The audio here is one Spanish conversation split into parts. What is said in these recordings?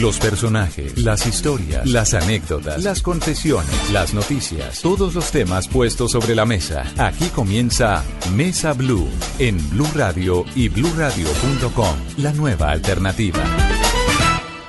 Los personajes, las historias, las anécdotas, las confesiones, las noticias, todos los temas puestos sobre la mesa. Aquí comienza Mesa Blue en Blue Radio y bluradio.com, la nueva alternativa.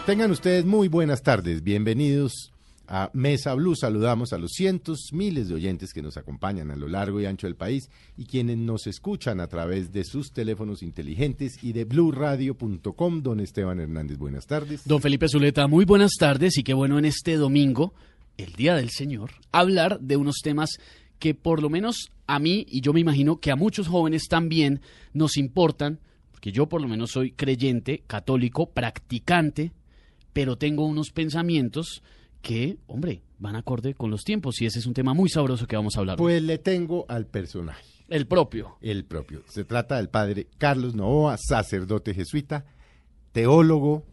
Tengan ustedes muy buenas tardes, bienvenidos a Mesa Blue. Saludamos a los cientos, miles de oyentes que nos acompañan a lo largo y ancho del país y quienes nos escuchan a través de sus teléfonos inteligentes y de bluradio.com. Don Esteban Hernández, buenas tardes. Don Felipe Zuleta, muy buenas tardes y qué bueno en este domingo, el Día del Señor, hablar de unos temas que por lo menos a mí y yo me imagino que a muchos jóvenes también nos importan, porque yo por lo menos soy creyente, católico, practicante, pero tengo unos pensamientos que, hombre, van acorde con los tiempos y ese es un tema muy sabroso que vamos a hablar. Pues le tengo al personaje. El propio. El propio. Se trata del padre Carlos Novoa, sacerdote jesuita, teólogo,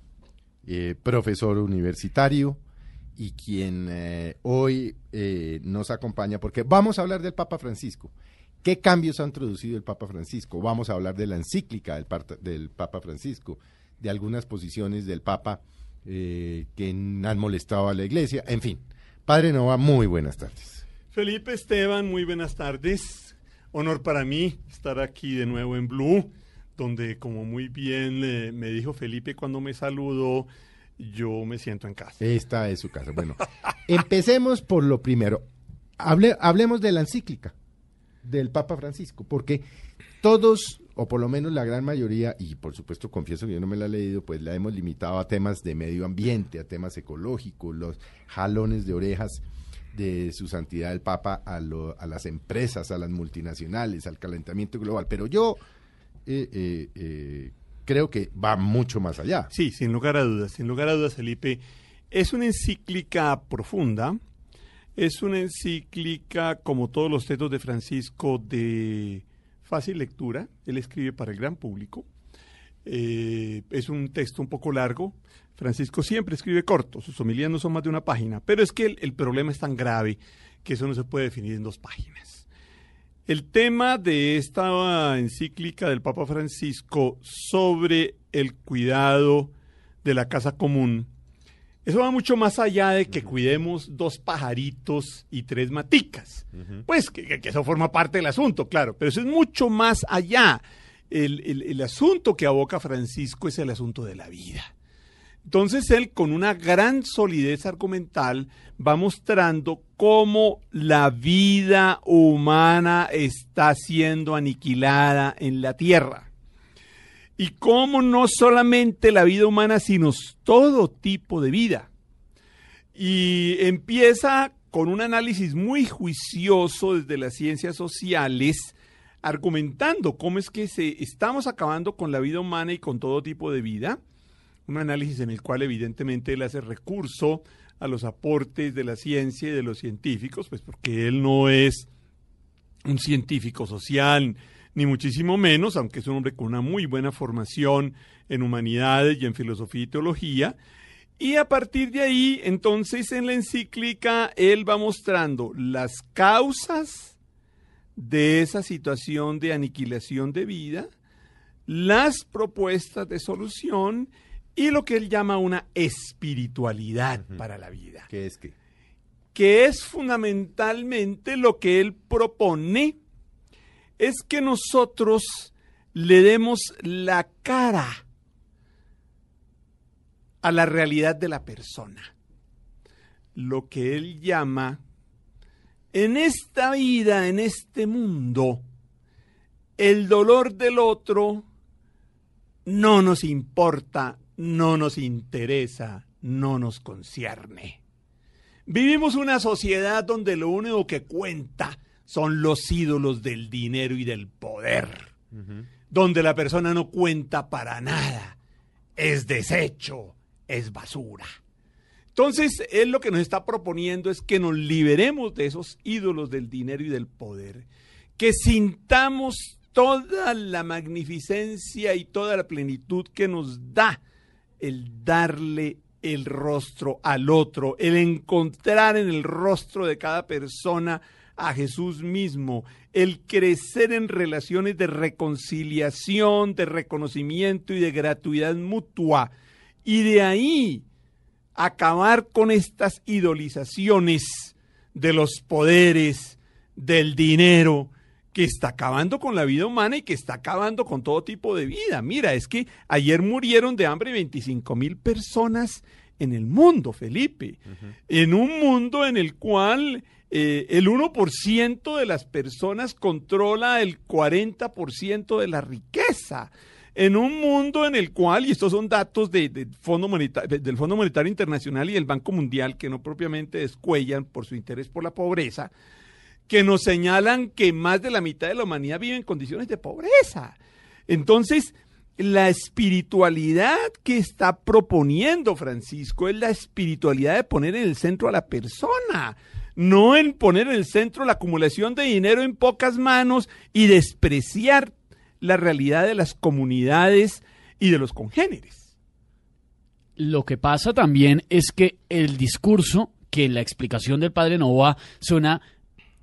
eh, profesor universitario y quien eh, hoy eh, nos acompaña porque vamos a hablar del Papa Francisco. ¿Qué cambios ha introducido el Papa Francisco? Vamos a hablar de la encíclica del, del Papa Francisco, de algunas posiciones del Papa eh, que han molestado a la iglesia, en fin. Padre Nova, muy buenas tardes. Felipe Esteban, muy buenas tardes. Honor para mí estar aquí de nuevo en Blue, donde como muy bien me dijo Felipe cuando me saludó, yo me siento en casa. Esta es su casa. Bueno, empecemos por lo primero. Hable, hablemos de la encíclica del Papa Francisco, porque todos o por lo menos la gran mayoría, y por supuesto confieso que yo no me la he leído, pues la hemos limitado a temas de medio ambiente, a temas ecológicos, los jalones de orejas de su santidad el Papa a, las empresas, a las multinacionales, al calentamiento global. Pero yo eh, eh, eh, creo que va mucho más allá. Sí, sin lugar a dudas, sin lugar a dudas, Felipe. Es una encíclica profunda, es una encíclica, como todos los textos de Francisco, de fácil lectura, él escribe para el gran público. Eh, es un texto un poco largo. Francisco siempre escribe corto, sus homilías no son más de una página, pero es que el, problema es tan grave que eso no se puede definir en dos páginas. El tema de esta encíclica del Papa Francisco sobre el cuidado de la casa común eso va mucho más allá de que cuidemos dos pajaritos y tres maticas. Pues que, eso forma parte del asunto, claro, pero eso es mucho más allá. El, asunto que aboca Francisco es el asunto de la vida. Entonces él, con una gran solidez argumental, va mostrando cómo la vida humana está siendo aniquilada en la tierra y cómo no solamente la vida humana, sino todo tipo de vida. Y empieza con un análisis muy juicioso desde las ciencias sociales, argumentando cómo es que se, estamos acabando con la vida humana y con todo tipo de vida. Un análisis en el cual evidentemente él hace recurso a los aportes de la ciencia y de los científicos, pues porque él no es un científico social, ni muchísimo menos, aunque es un hombre con una muy buena formación en humanidades y en filosofía y teología. Y a partir de ahí, entonces en la encíclica, él va mostrando las causas de esa situación de aniquilación de vida, las propuestas de solución y lo que él llama una espiritualidad para la vida. ¿Qué es qué? Que es fundamentalmente lo que él propone es que nosotros le demos la cara a la realidad de la persona. Lo que él llama, en esta vida, en este mundo, el dolor del otro no nos importa, no nos interesa, no nos concierne. Vivimos una sociedad donde lo único que cuenta son los ídolos del dinero y del poder, donde la persona no cuenta para nada, es desecho, es basura. Entonces, él lo que nos está proponiendo es que nos liberemos de esos ídolos del dinero y del poder, que sintamos toda la magnificencia y toda la plenitud que nos da el darle el rostro al otro, el encontrar en el rostro de cada persona a Jesús mismo, el crecer en relaciones de reconciliación, de reconocimiento y de gratuidad mutua. Y de ahí acabar con estas idolizaciones de los poderes, del dinero, que está acabando con la vida humana y que está acabando con todo tipo de vida. Mira, es que ayer murieron de hambre 25 mil personas en el mundo, Felipe, en un mundo en el cual eh, el 1% de las personas controla el 40% de la riqueza en un mundo en el cual, y estos son datos Fondo del Fondo Monetario Internacional y del Banco Mundial, que no propiamente descuellan por su interés por la pobreza, que nos señalan que más de la mitad de la humanidad vive en condiciones de pobreza. Entonces, la espiritualidad que está proponiendo Francisco es la espiritualidad de poner en el centro a la persona, no en poner en el centro la acumulación de dinero en pocas manos y despreciar la realidad de las comunidades y de los congéneres. Lo que pasa también es que el discurso, que la explicación del padre Nova suena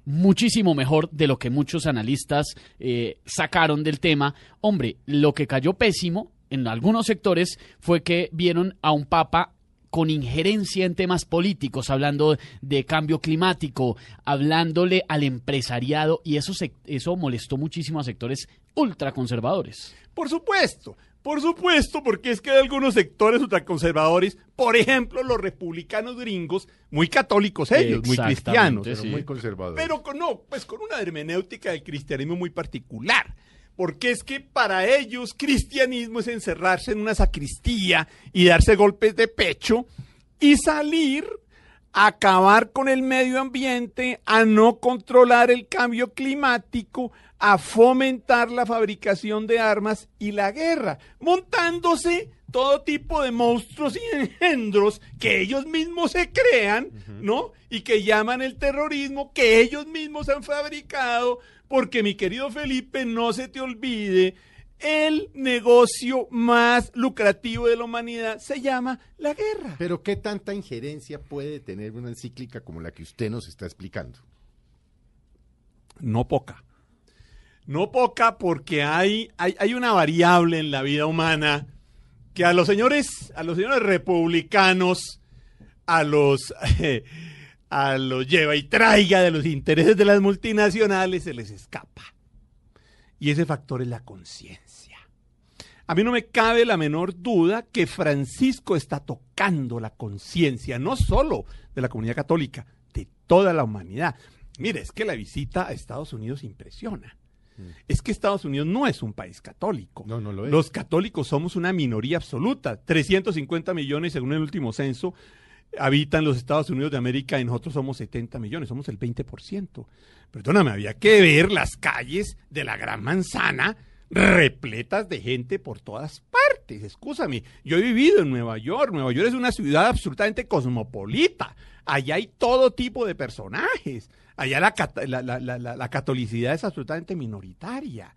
muchísimo mejor de lo que muchos analistas eh, sacaron del tema. Hombre, lo que cayó pésimo en algunos sectores fue que vieron a un papa con injerencia en temas políticos, hablando de cambio climático, hablándole al empresariado, y eso, eso molestó muchísimo a sectores ultraconservadores. Por supuesto, por supuesto, porque es que hay algunos sectores ultraconservadores, por ejemplo, los republicanos gringos, muy católicos ellos, muy cristianos, pero muy conservadores. Pero con, no, pues con una hermenéutica del cristianismo muy particular. Porque es que para ellos cristianismo es encerrarse en una sacristía y darse golpes de pecho y salir a acabar con el medio ambiente, a no controlar el cambio climático, a fomentar la fabricación de armas y la guerra, montándose todo tipo de monstruos y engendros que ellos mismos se crean, ¿no? Y que llaman el terrorismo, que ellos mismos han fabricado, porque mi querido Felipe, no se te olvide, el negocio más lucrativo de la humanidad se llama la guerra. Pero ¿qué tanta injerencia puede tener una encíclica como la que usted nos está explicando? No poca. No poca porque hay, hay, una variable en la vida humana que a los señores, a los señores republicanos, a los, a los lleva y traiga de los intereses de las multinacionales se les escapa. Y ese factor es la conciencia. A mí no me cabe la menor duda que Francisco está tocando la conciencia, no solo de la comunidad católica, de toda la humanidad. Mire, es que la visita a Estados Unidos impresiona es que Estados Unidos no es un país católico. No, no lo es. Los católicos somos una minoría absoluta. 350 millones, según el último censo, habitan los Estados Unidos de América y nosotros somos 70 millones, somos el 20%. Perdóname, había que ver las calles de la Gran Manzana repletas de gente por todas partes. Escúchame, yo he vivido en Nueva York. Nueva York es una ciudad absolutamente cosmopolita. Allá hay todo tipo de personajes. Allá la, catolicidad es absolutamente minoritaria.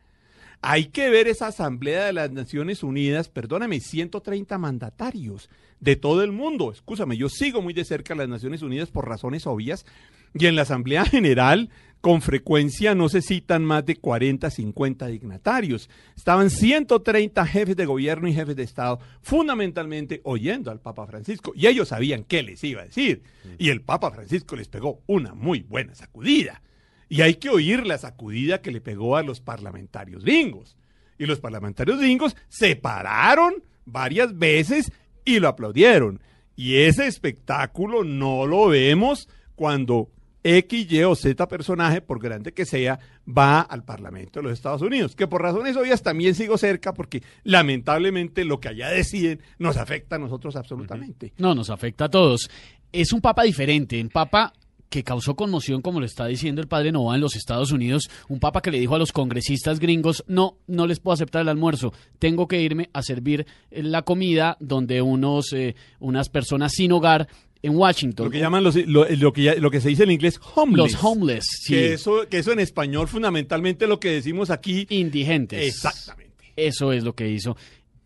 Hay que ver esa Asamblea de las Naciones Unidas, perdóname, 130 mandatarios de todo el mundo. Escúchame, yo sigo muy de cerca las Naciones Unidas por razones obvias, y en la Asamblea General con frecuencia no se citan más de 40, 50 dignatarios. Estaban 130 jefes de gobierno y jefes de Estado fundamentalmente oyendo al Papa Francisco y ellos sabían qué les iba a decir. Y el Papa Francisco les pegó una muy buena sacudida. Y hay que oír la sacudida que le pegó a los parlamentarios gringos. Y los parlamentarios gringos se pararon varias veces y lo aplaudieron. Y ese espectáculo no lo vemos cuando X, Y o Z personaje, por grande que sea, va al Parlamento de los Estados Unidos. Que por razones obvias también sigo cerca porque lamentablemente lo que allá deciden nos afecta a nosotros absolutamente. No, nos afecta a todos. Es un papa diferente, un papa que causó conmoción, como lo está diciendo el padre Nova en los Estados Unidos, un papa que le dijo a los congresistas gringos, no, no les puedo aceptar el almuerzo, tengo que irme a servir eh, la comida donde unos, eh, unas personas sin hogar en Washington. Lo que llaman los, lo, lo que, lo que se dice en inglés homeless. Los homeless, sí, Que eso, que eso en español fundamentalmente lo que decimos aquí. indigentes. Exactamente. Eso es lo que hizo.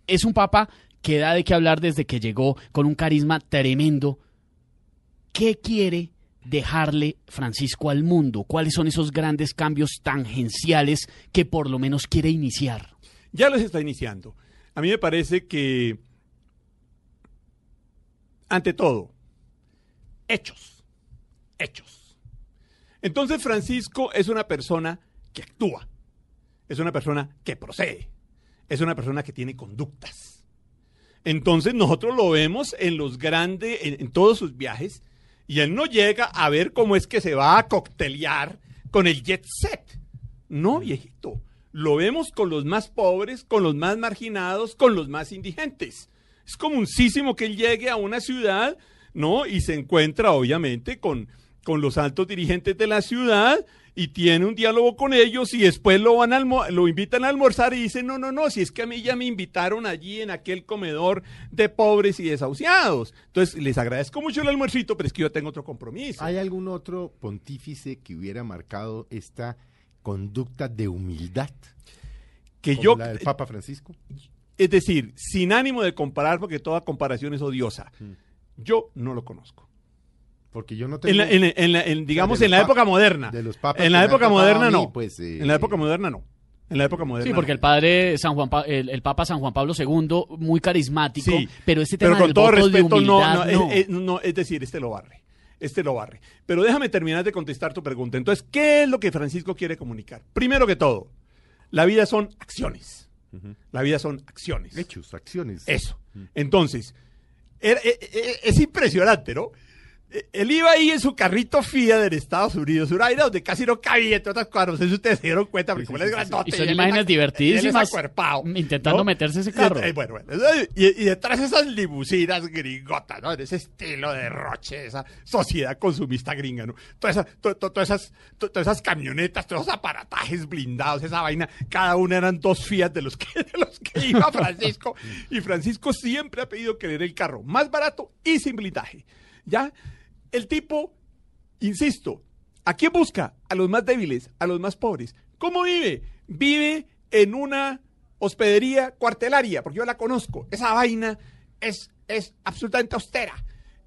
Es un papa que da de qué hablar desde que llegó con un carisma tremendo. ¿Qué quiere dejarle Francisco al mundo? ¿Cuáles son esos grandes cambios tangenciales que por lo menos quiere iniciar? Ya los está iniciando. A mí me parece que, ante todo, hechos. Hechos. Entonces Francisco es una persona que actúa. Es una persona que procede. Es una persona que tiene conductas. Entonces nosotros lo vemos en los grandes, en, en todos sus viajes, y él no llega a ver cómo es que se va a coctelear con el jet set. No, viejito. Lo vemos con los más pobres, con los más marginados, con los más indigentes. Es comunísimo que él llegue a una ciudad, ¿no? Y se encuentra, obviamente, con, con los altos dirigentes de la ciudad y tiene un diálogo con ellos y después lo van a lo invitan a almorzar y dicen, no, no, no, si es que a mí ya me invitaron allí en aquel comedor de pobres y desahuciados. Entonces, les agradezco mucho el almuercito, pero es que yo tengo otro compromiso. ¿Hay algún otro pontífice que hubiera marcado esta conducta de humildad? que como yo, la del Papa Francisco. es decir, sin ánimo de comparar, porque toda comparación es odiosa, yo no lo conozco. Porque yo no tengo... En la- en la- en la- en, digamos, en la época moderna. de los papas en la época tocado moderna a mí, no. pues, eh, en la época moderna no. En la época moderna. Sí, porque el padre San Juan, Pa- el, el Papa San Juan Pablo II, muy carismático, Sí, pero este tema pero con del todo voto respeto, no, humildad, no, no. Es, es- no, es decir, este lo barre. Este lo barre. Pero déjame terminar de contestar tu pregunta. Entonces, ¿qué es lo que Francisco quiere comunicar? Primero que todo, la vida son acciones. La vida son acciones. Hechos, acciones. Eso. Entonces, era- e- e- es impresionante, ¿no? Él iba ahí en su carrito Fiat en Estados Unidos, vaina donde casi no cabía, entre otras cosas. No sé si ustedes se dieron cuenta, porque como él es grandote. Y son es imágenes divertidísimas, intentando meterse ese carro. Y, bueno, bueno, y, y detrás esas limusinas gringotas, ¿no? En ese estilo de roche, esa sociedad consumista gringa, ¿no? Todas esas, to- to- todas esas, to- todas esas camionetas, todos esos aparatajes blindados, esa vaina, cada una eran dos Fiat de los que, de los que iba Francisco. y Francisco siempre ha pedido querer el carro más barato y sin blindaje. ¿Ya? El tipo, insisto, ¿a quién busca? A los más débiles, a los más pobres. ¿Cómo vive? Vive en una hospedería cuartelaria, porque yo la conozco. Esa vaina es, es absolutamente austera.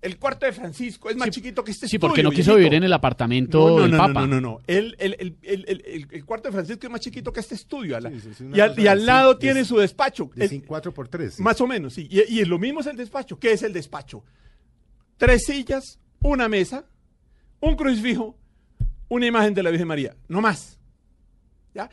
El cuarto de Francisco es más chiquito que este Sí, porque estudio, no quiso viejito. vivir en el apartamento No, no, del no, Papa. no, no, no. El, el- el- el- el- el- el cuarto de Francisco es más chiquito que este estudio. la- Sí, sí, sí, una y, al, y al lado de- tiene su despacho. De El- 5, 4 por 3. más o menos, sí. Y, y lo mismo es el despacho. ¿Qué es el despacho? Tres sillas, una mesa, un crucifijo, una imagen de la Virgen María. No más. ¿Ya?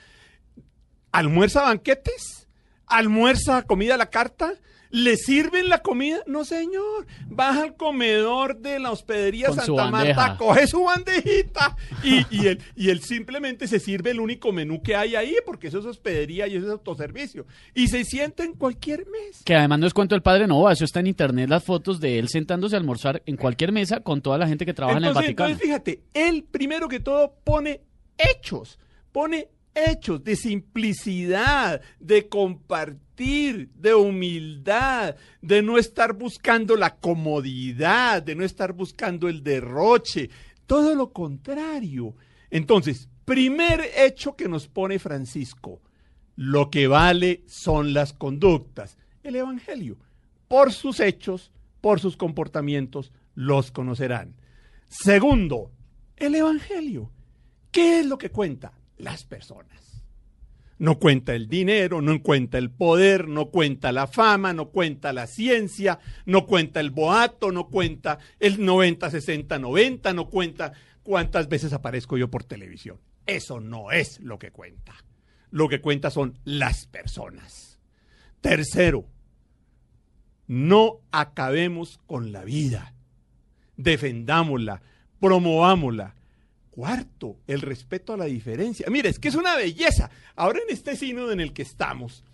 ¿Almuerza banquetes? ¿Almuerza comida a la carta? ¿Le sirven la comida? No, señor. Baja al comedor de la hospedería Con Santa Marta, coge su bandejita y, y él, y él simplemente se sirve el único menú que hay ahí, porque eso es hospedería y eso es autoservicio. Y se sienta en cualquier mesa. Que además no es cuento el padre Nova, eso está en internet, las fotos de él sentándose a almorzar en cualquier mesa con toda la gente que trabaja entonces, en el Vaticano. entonces, fíjate, él primero que todo pone hechos, pone hechos de simplicidad, de compartir, de humildad, de no estar buscando la comodidad, de no estar buscando el derroche, todo lo contrario. Entonces, primer hecho que nos pone Francisco, lo que vale son las conductas, el Evangelio. Por sus hechos, por sus comportamientos, los conocerán. Segundo, el Evangelio. ¿Qué es lo que cuenta? Las personas. No cuenta el dinero, no cuenta el poder, no cuenta la fama, no cuenta la ciencia, no cuenta el boato, no cuenta el 90, 60, 90, no cuenta cuántas veces aparezco yo por televisión. Eso no es lo que cuenta. Lo que cuenta son las personas. Tercero, no acabemos con la vida. Defendámosla, promovámosla. Cuarto, el respeto a la diferencia. Mire, es que es una belleza. Ahora en este sínodo en el que estamos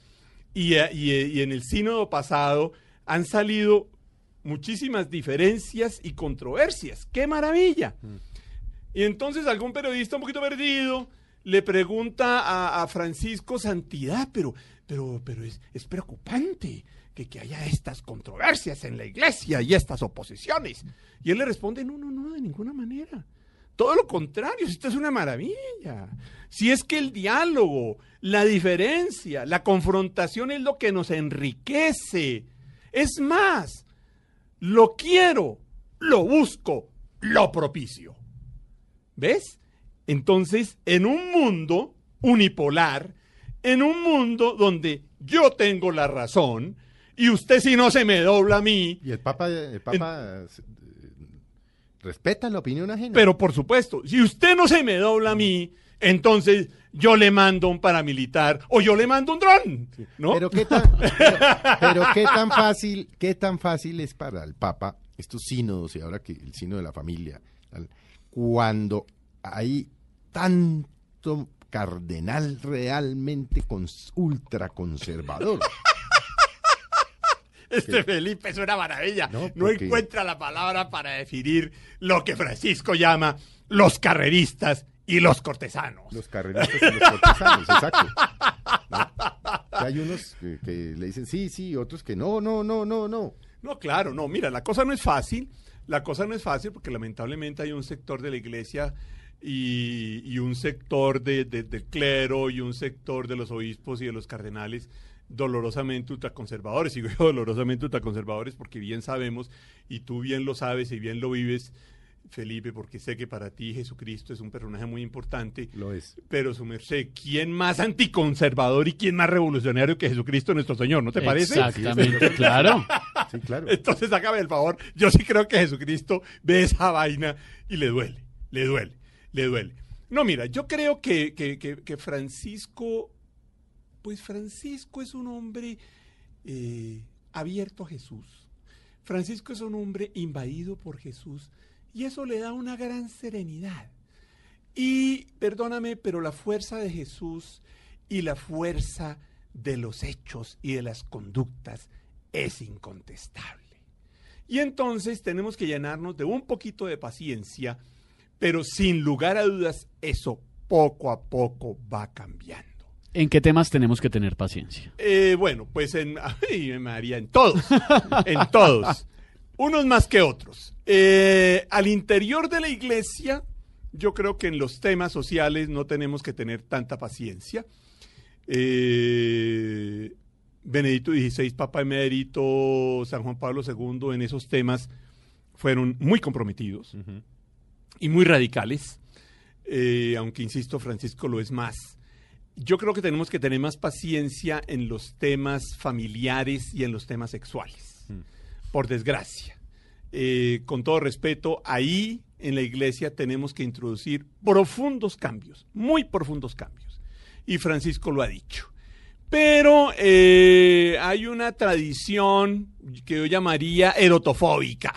y, eh, y, eh, y en el sínodo pasado han salido muchísimas diferencias y controversias. ¡Qué maravilla! Y entonces algún periodista un poquito perdido le pregunta a, a Francisco Santidad, pero, pero, pero es, es preocupante que, que haya estas controversias en la iglesia y estas oposiciones. Y él le responde, no, no, no, de ninguna manera. Todo lo contrario, esto es una maravilla. Si es que el diálogo, la diferencia, la confrontación es lo que nos enriquece. Es más, lo quiero, lo busco, lo propicio. ¿Ves? Entonces, en un mundo unipolar, en un mundo donde yo tengo la razón y usted si no se me dobla a mí, Y el Papa, el Papa respeta la opinión ajena. pero por supuesto, si usted no se me dobla a mí, entonces yo le mando un paramilitar o yo le mando un dron, ¿no? Pero qué tan, pero, pero qué tan fácil, qué tan fácil es para el Papa estos sínodos y ahora que el sínodo de la familia, cuando hay tanto cardenal realmente cons- ultraconservador. Este Felipe es una maravilla. No, encuentra la palabra para definir lo que Francisco llama los carreristas y los cortesanos. Los carreristas y los cortesanos, exacto. Hay unos que, que le dicen sí, sí, otros que no, no, no, no, no. No, claro, no. Mira, la cosa no es fácil. La cosa no es fácil porque lamentablemente hay un sector de la iglesia y, y un sector de- de- del clero y un sector de los obispos y de los cardenales dolorosamente ultraconservadores. Digo yo dolorosamente ultraconservadores porque bien sabemos, y tú bien lo sabes y bien lo vives, Felipe, porque sé que para ti Jesucristo es un personaje muy importante. Lo es. Pero su merced, ¿quién más anticonservador y quién más revolucionario que Jesucristo nuestro Señor? ¿No te parece? Exactamente, claro. Sí, claro. Entonces, hágame el favor. Yo sí creo que Jesucristo ve esa vaina y le duele, le duele, le duele. No, mira, yo creo que, que- que- que Francisco, pues Francisco es un hombre eh, abierto a Jesús. Francisco es un hombre invadido por Jesús y eso le da una gran serenidad. Y perdóname, pero la fuerza de Jesús y la fuerza de los hechos y de las conductas es incontestable. Y entonces tenemos que llenarnos de un poquito de paciencia, pero sin lugar a dudas eso poco a poco va cambiando. ¿En qué temas tenemos que tener paciencia? Eh, bueno, pues en, ay, María, en todos, en todos, unos más que otros. Eh, al interior de la iglesia, yo creo que en los temas sociales no tenemos que tener tanta paciencia. Eh, Benedicto XVI, Papa Emérito, San Juan Pablo II, en esos temas fueron muy comprometidos y muy radicales, eh, aunque insisto, Francisco lo es más. Yo creo que tenemos que tener más paciencia en los temas familiares y en los temas sexuales, por desgracia. Eh, con todo respeto, ahí en la iglesia tenemos que introducir profundos cambios, muy profundos cambios. Y Francisco lo ha dicho. Pero eh, hay una tradición que yo llamaría erotofóbica.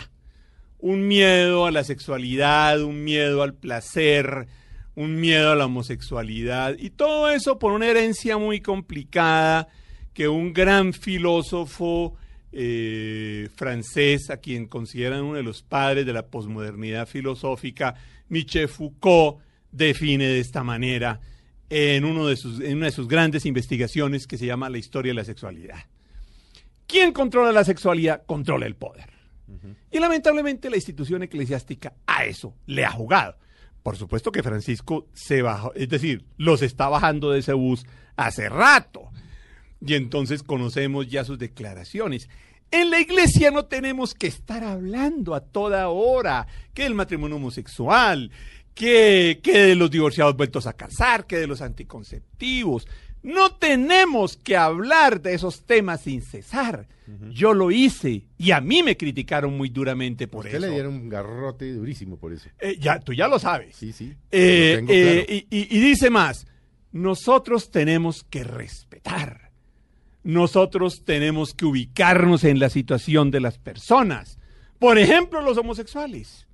Un miedo a la sexualidad, un miedo al placer, un miedo a la homosexualidad. Y todo eso por una herencia muy complicada que un gran filósofo eh, francés, a quien consideran uno de los padres de la posmodernidad filosófica, Michel Foucault, define de esta manera en, uno de sus, en una de sus grandes investigaciones que se llama La historia de la sexualidad. ¿Quién controla la sexualidad? Controla el poder. Y lamentablemente la institución eclesiástica a eso le ha jugado. Por supuesto que Francisco se bajó, es decir, los está bajando de ese bus hace rato. Y entonces conocemos ya sus declaraciones. En la iglesia no tenemos que estar hablando a toda hora que del matrimonio homosexual, que, que de los divorciados vueltos a casar, que de los anticonceptivos. No tenemos que hablar de esos temas sin cesar. Yo lo hice y a mí me criticaron muy duramente por Usted eso. le dieron un garrote durísimo por eso. Eh, ya, tú ya lo sabes. Sí, sí. Eh, lo eh, claro. y, y- y dice más, nosotros tenemos que respetar, nosotros tenemos que ubicarnos en la situación de las personas. Por ejemplo, los homosexuales.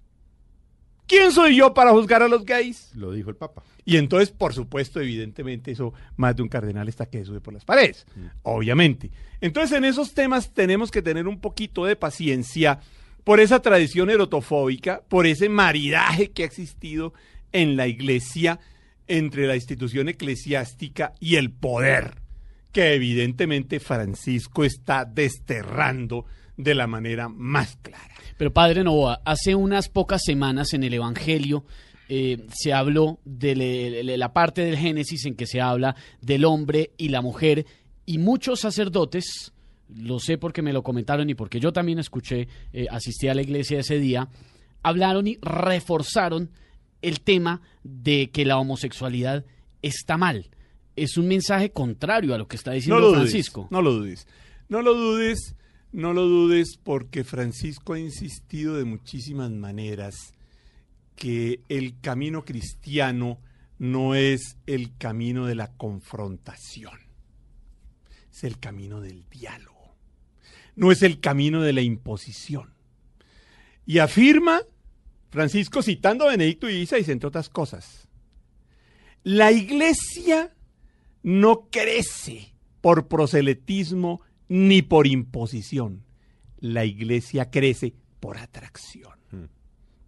¿Quién soy yo para juzgar a los gays? Lo dijo el Papa. Y entonces, por supuesto, evidentemente, eso más de un cardenal está que sube por las paredes, obviamente. Entonces, en esos temas tenemos que tener un poquito de paciencia por esa tradición erotofóbica, por ese maridaje que ha existido en la iglesia entre la institución eclesiástica y el poder, que evidentemente Francisco está desterrando de la manera más clara. Pero padre Novoa, hace unas pocas semanas en el Evangelio eh, se habló de, le- la parte del Génesis en que se habla del hombre y la mujer y muchos sacerdotes, lo sé porque me lo comentaron y porque yo también escuché, eh, asistí a la iglesia ese día, hablaron y reforzaron el tema de que la homosexualidad está mal. Es un mensaje contrario a lo que está diciendo no Francisco. Dudes, no lo dudes. No lo dudes, no lo dudes porque Francisco ha insistido de muchísimas maneras que el camino cristiano no es el camino de la confrontación. Es el camino del diálogo. No es el camino de la imposición. Y afirma Francisco citando a Benedicto XVI, entre otras cosas, la iglesia no crece por proselitismo ni por imposición. La iglesia crece por atracción.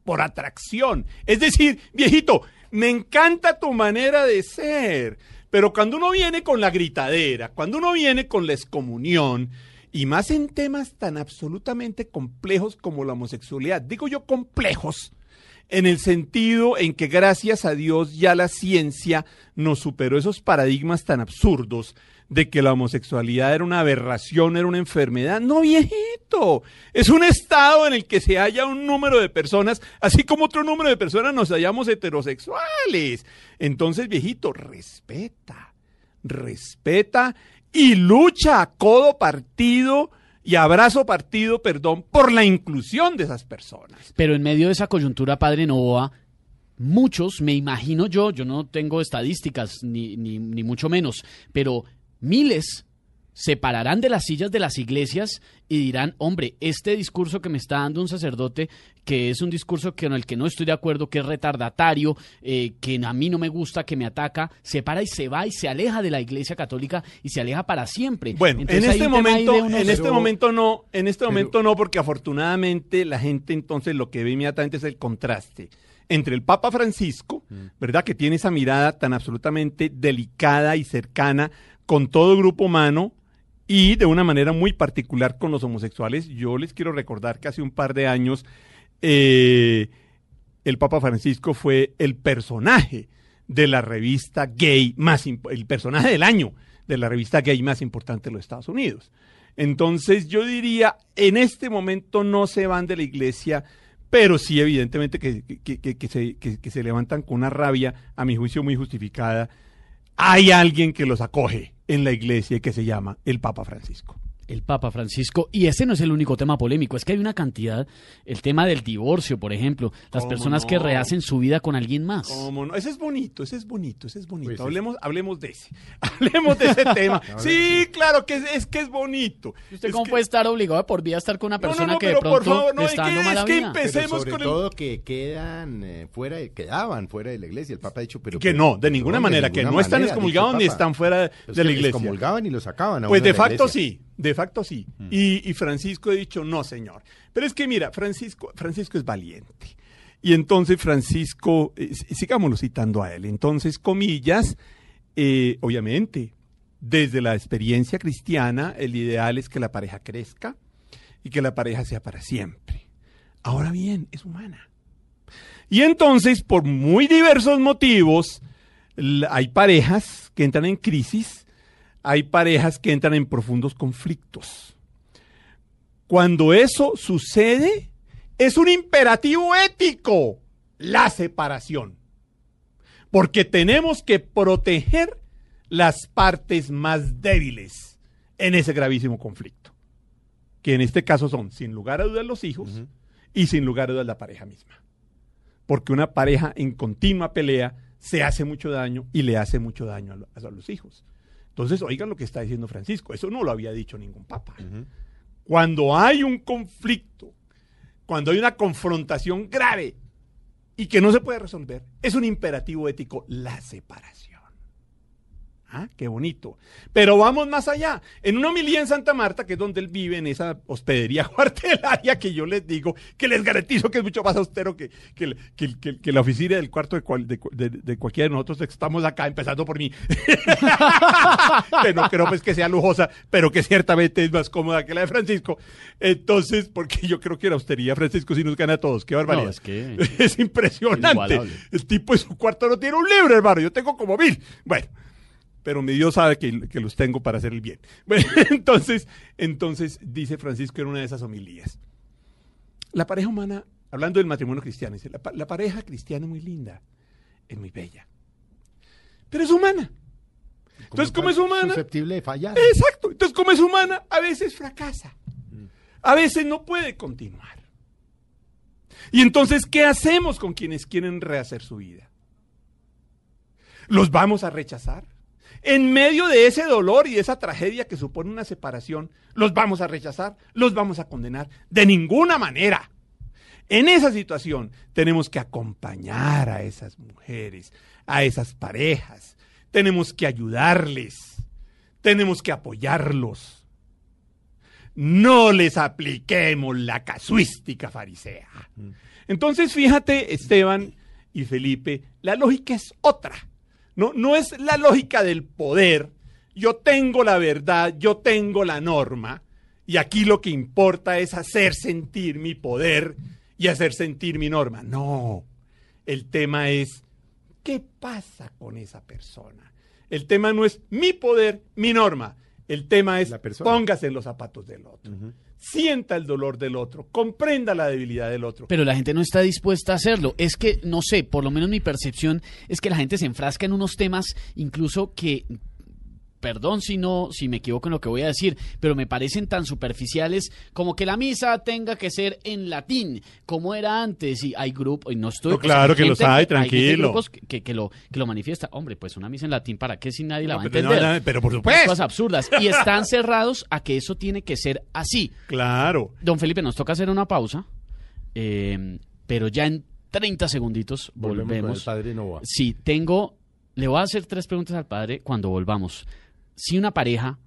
Por atracción. Es decir, viejito, me encanta tu manera de ser, pero cuando uno viene con la gritadera, cuando uno viene con la excomunión, y más en temas tan absolutamente complejos como la homosexualidad, digo yo complejos, en el sentido en que gracias a Dios ya la ciencia nos superó esos paradigmas tan absurdos de que la homosexualidad era una aberración, era una enfermedad. No, viejito, es un estado en el que se halla un número de personas, así como otro número de personas nos hallamos heterosexuales. Entonces, viejito, respeta, respeta y lucha a codo partido y abrazo partido, perdón, por la inclusión de esas personas. Pero en medio de esa coyuntura, padre Novoa, muchos, me imagino yo, yo no tengo estadísticas ni, ni, ni mucho menos, pero miles se pararán de las sillas de las iglesias y dirán, hombre, este discurso que me está dando un sacerdote, que es un discurso con el que no estoy de acuerdo, que es retardatario, eh, que a mí no me gusta, que me ataca, se para y se va y se aleja de la iglesia católica y se aleja para siempre. Bueno, Entonces, en este momento, en este momento no, en este pero- momento no, porque afortunadamente la gente entonces lo que ve inmediatamente es el contraste entre el Papa Francisco, ¿verdad? Que tiene esa mirada tan absolutamente delicada y cercana con todo grupo humano y de una manera muy particular con los homosexuales. Yo les quiero recordar que hace un par de años eh, el Papa Francisco fue el personaje de la revista gay más el personaje del año de la revista gay más importante de los Estados Unidos. Entonces yo diría, en este momento no se van de la iglesia, pero sí evidentemente que, que- que- que se, se levantan con una rabia, a mi juicio muy justificada. Hay alguien que los acoge en la iglesia que se llama el Papa Francisco. El Papa Francisco, y ese no es el único tema polémico, es que hay una cantidad, el tema del divorcio, por ejemplo, las ¿Cómo personas que rehacen su vida con alguien más. ¿Cómo no? Ese es bonito, ese es bonito, ese es bonito. Pues sí. hablemos, hablemos de ese. Hablemos de ese tema. Sí, claro que es, es que es bonito. ¿Usted Es cómo que- puede estar obligado por vida a estar con una No, no, persona no, que de pero por favor, no, está que- dando mala es que vida? empe- Pero Empecemos sobre con el- todo que quedan eh, fuera, quedaban fuera de la iglesia. El Papa ha dicho, pero que pues, no, de ninguna no, manera, que ninguna no están excomulgados ni están fuera Es de la iglesia. excomulgaban y lo sacaban Pues de facto sí, de facto sí. Y, y Francisco ha dicho, no, señor. Pero es que mira, Francisco, Francisco es valiente. Y entonces Francisco, eh, sigámoslo citando a él. Entonces, comillas, eh, obviamente, desde la experiencia cristiana, el ideal es que la pareja crezca y que la pareja sea para siempre. Ahora bien, es humana. Y entonces, por muy diversos motivos, hay parejas que entran en crisis, hay parejas que entran en profundos conflictos. Cuando eso sucede, es un imperativo ético, la separación. Porque tenemos que proteger las partes más débiles en ese gravísimo conflicto. Que en este caso son, sin lugar a dudas, los hijos y sin lugar a dudas la pareja misma. Porque una pareja en continua pelea se hace mucho daño y le hace mucho daño a, lo- a los hijos. Entonces, oigan lo que está diciendo Francisco. Eso no lo había dicho ningún papa. Cuando hay un conflicto, cuando hay una confrontación grave y que no se puede resolver, es un imperativo ético la separación. Ah, qué bonito. Pero vamos más allá. En una homilía en Santa Marta, que es donde él vive, en esa hospedería cuartelaria, que yo les digo, que les garantizo que es mucho más austero que, que, que- la oficina del cuarto de, cual- de de- de cualquiera de nosotros que estamos acá, empezando por mí. que no creo pues que sea lujosa, pero que ciertamente es más cómoda que la de Francisco. Entonces, porque yo creo que la austeridad Francisco sí nos gana a todos. Qué barbaridad. No, es es impresionante. El tipo en su cuarto no tiene un libro, hermano. Yo tengo como mil. Bueno, pero mi Dios sabe que, que los tengo para hacer el bien. Bueno, entonces, entonces dice Francisco en una de esas homilías. La pareja humana, hablando del matrimonio cristiano, dice, la, pa- la pareja cristiana es muy linda, es muy bella, pero es humana. Entonces, como es humana, Susceptible de fallar. Exacto. Entonces, como es humana, a veces fracasa. A veces no puede continuar. Y entonces, ¿qué hacemos con quienes quieren rehacer su vida? ¿Los vamos a rechazar? En medio de ese dolor y de esa tragedia que supone una separación, ¿los vamos a rechazar? ¿Los vamos a condenar? De ninguna manera. En esa situación tenemos que acompañar a esas mujeres, a esas parejas, tenemos que ayudarles, tenemos que apoyarlos. No les apliquemos la casuística farisea. Entonces, fíjate, Esteban y Felipe, la lógica es otra. No, no es la lógica del poder. Yo tengo la verdad, yo tengo la norma, y aquí lo que importa es hacer sentir mi poder y hacer sentir mi norma. No, el tema es, ¿qué pasa con esa persona? El tema no es mi poder, mi norma. El tema es La persona. póngase en los zapatos del otro. Sienta el dolor del otro, comprenda la debilidad del otro. Pero la gente no está dispuesta a hacerlo. Es que, no sé, por lo menos mi percepción es que la gente se enfrasca en unos temas incluso que, perdón si no, si me equivoco en lo que voy a decir, pero me parecen tan superficiales como que la misa tenga que ser en latín, como era antes, y hay grupos, y no estoy... No, claro que los hay, gente tranquilo. grupos que, que- que lo, que lo manifiesta. Hombre, pues una misa en latín, ¿para qué si nadie la va a entender? no, no, pero por Unas supuesto. cosas absurdas. Y están cerrados a que eso tiene que ser así. Claro. Don Felipe, nos toca hacer una pausa, eh, pero ya en 30 segunditos Volvemos con volvemos. el padre Novoa. Sí, tengo, le voy a hacer tres preguntas al padre cuando volvamos. Si una pareja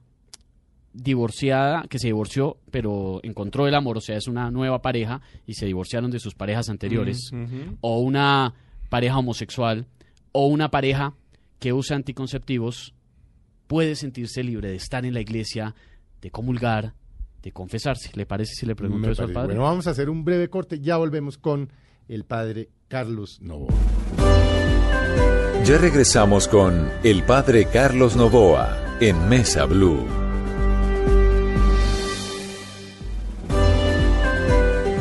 divorciada, que se divorció, pero encontró el amor, o sea, es una nueva pareja y se divorciaron de sus parejas anteriores, o una pareja homosexual, o una pareja que usa anticonceptivos, puede sentirse libre de estar en la iglesia, de comulgar, de confesarse. ¿Le parece si le pregunto Me eso al padre? Bueno, vamos a hacer un breve corte. Ya volvemos con el padre Carlos Novoa. Ya regresamos con el padre Carlos Novoa en Mesa Blue.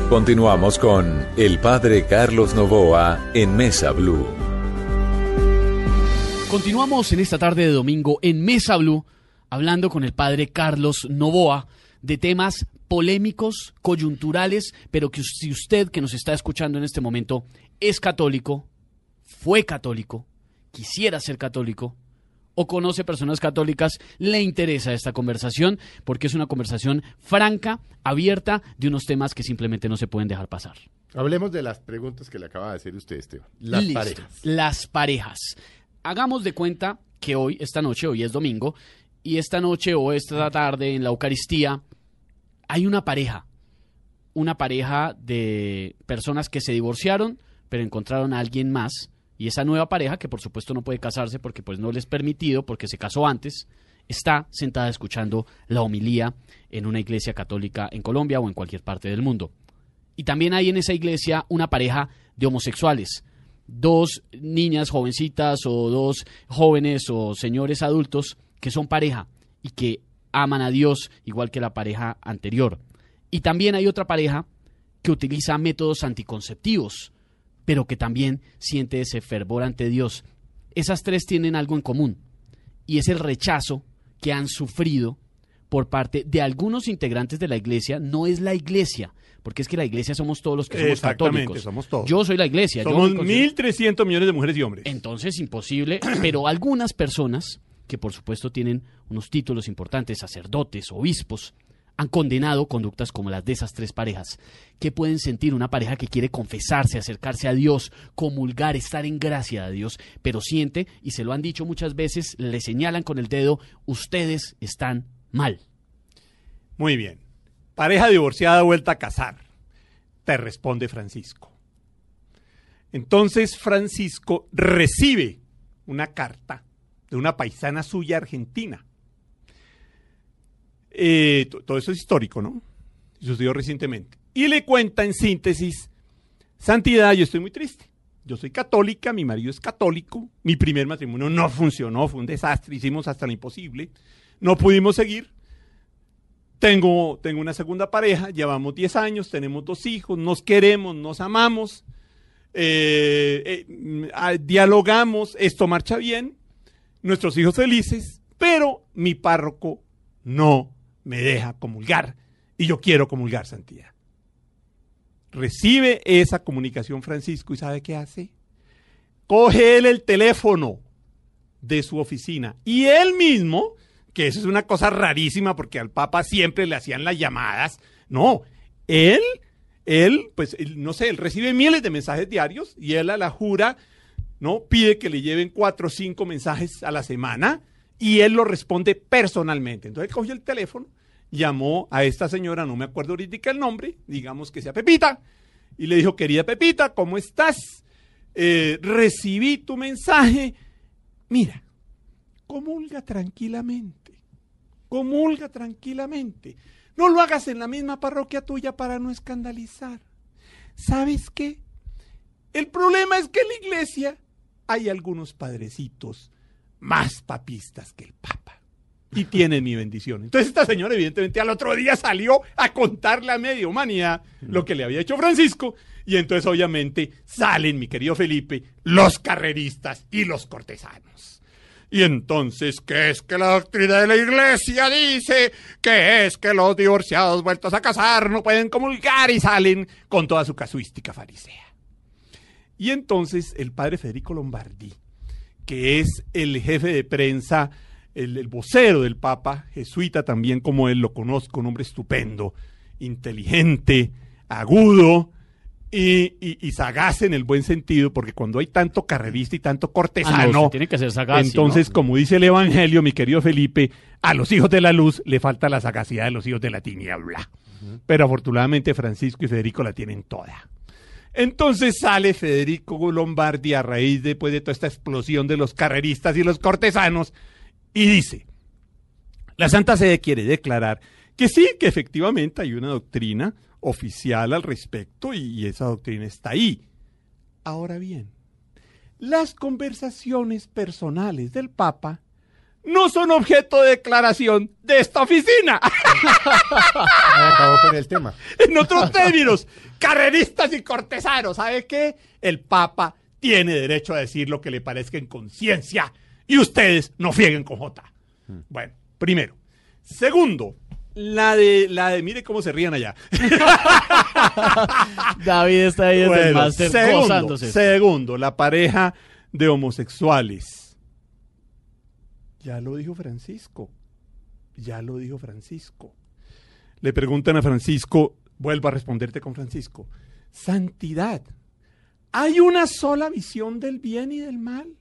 Continuamos con el padre Carlos Novoa en Mesa Blue. Continuamos en esta tarde de domingo en Mesa Blue, hablando con el padre Carlos Novoa de temas polémicos, coyunturales, pero que si usted que nos está escuchando en este momento es católico, fue católico, quisiera ser católico o conoce personas católicas, le interesa esta conversación porque es una conversación franca, abierta, de unos temas que simplemente no se pueden dejar pasar. Hablemos de las preguntas que le acaba de hacer usted, Esteban. Las Listo. parejas. Las parejas. Hagamos de cuenta que hoy, esta noche, hoy es domingo, y esta noche o esta tarde en la Eucaristía hay una pareja. Una pareja de personas que se divorciaron, pero encontraron a alguien más. Y esa nueva pareja, que por supuesto no puede casarse porque pues no les es permitido, porque se casó antes, está sentada escuchando la homilía en una iglesia católica en Colombia o en cualquier parte del mundo. Y también hay en esa iglesia una pareja de homosexuales. Dos niñas jovencitas o dos jóvenes o señores adultos que son pareja y que aman a Dios igual que la pareja anterior. Y también hay otra pareja que utiliza métodos anticonceptivos, pero que también siente ese fervor ante Dios. Esas tres tienen algo en común y es el rechazo que han sufrido por parte de algunos integrantes de la iglesia. No es la iglesia, porque es que la iglesia somos todos los que somos Exactamente, católicos. somos todos. Yo soy la iglesia. Somos considero- 1.300 millones de mujeres y hombres. entonces, imposible, pero algunas personas, que por supuesto tienen unos títulos importantes, sacerdotes, obispos, han condenado conductas como las de esas tres parejas. ¿Qué pueden sentir una pareja que quiere confesarse, acercarse a Dios, comulgar, estar en gracia de Dios, pero siente, y se lo han dicho muchas veces, le señalan con el dedo, ustedes están mal? Muy bien. Pareja divorciada vuelta a casar. Te responde Francisco. Entonces Francisco recibe una carta de una paisana suya argentina. Eh, to- todo eso es histórico, ¿no? Sucedió recientemente. Y le cuenta en síntesis, Santidad, yo estoy muy triste. Yo soy católica, mi marido es católico, mi primer matrimonio no funcionó, fue un desastre, hicimos hasta lo imposible, no pudimos seguir. Tengo, tengo una segunda pareja, llevamos 10 años, tenemos dos hijos, nos queremos, nos amamos, eh, eh, mm, ah, dialogamos, esto marcha bien, nuestros hijos felices, pero mi párroco no me deja comulgar y yo quiero comulgar santidad. Recibe esa comunicación Francisco y ¿sabe qué hace? Coge él el teléfono de su oficina y él mismo, que eso es una cosa rarísima porque al Papa siempre le hacían las llamadas, no, él, él, pues él, no sé, él recibe miles de mensajes diarios y él a la jura, ¿no? Pide que le lleven cuatro o cinco mensajes a la semana y él lo responde personalmente. Entonces cogió el teléfono, llamó a esta señora, no me acuerdo ahorita el nombre, digamos que sea Pepita, y le dijo, querida Pepita, ¿cómo estás? Eh, recibí tu mensaje. Mira, comulga tranquilamente, comulga tranquilamente. No lo hagas en la misma parroquia tuya para no escandalizar. ¿Sabes qué? El problema es que en la iglesia hay algunos padrecitos más papistas que el Papa. Y tienen mi bendición. Entonces esta señora evidentemente al otro día salió a contarle a media humanidad lo que le había hecho Francisco. Y entonces obviamente salen, mi querido Felipe, los carreristas y los cortesanos. Y entonces, ¿qué es que la doctrina de la iglesia dice? Que es que los divorciados vueltos a casar no pueden comulgar y salen con toda su casuística farisea. Y entonces el padre Federico Lombardi, que es el jefe de prensa, el, el vocero del Papa, jesuita también como él, lo conozco, un hombre estupendo, inteligente, agudo y, y- y sagaz en el buen sentido, porque cuando hay tanto carrerista y tanto Ah, cortesano, no, usted tiene que ser sagaz. ¿sí, entonces, no? como dice el Evangelio, mi querido Felipe, a los hijos de la luz le falta la sagacidad de los hijos de la tiniebla. Pero afortunadamente Francisco y Federico la tienen toda. Entonces sale Federico Lombardi a raíz después de toda esta explosión de los carreristas y los cortesanos y dice, la Santa Sede quiere declarar que sí, que efectivamente hay una doctrina oficial al respecto y, esa doctrina está ahí. Ahora bien, las conversaciones personales del Papa no son objeto de declaración de esta oficina. Acabó con el tema. en otros términos, carreristas y cortesanos. ¿Sabe qué? El Papa tiene derecho a decir lo que le parezca en conciencia y ustedes no fieguen con J. Bueno, primero. Segundo, la de, la de, mire cómo se rían allá. David está ahí desde el Bueno, máster segundo, segundo, la pareja de homosexuales. Ya lo dijo Francisco. Ya lo dijo Francisco. Le preguntan a Francisco, vuelvo a responderte con Francisco. Santidad. ¿Hay una sola visión del bien y del mal?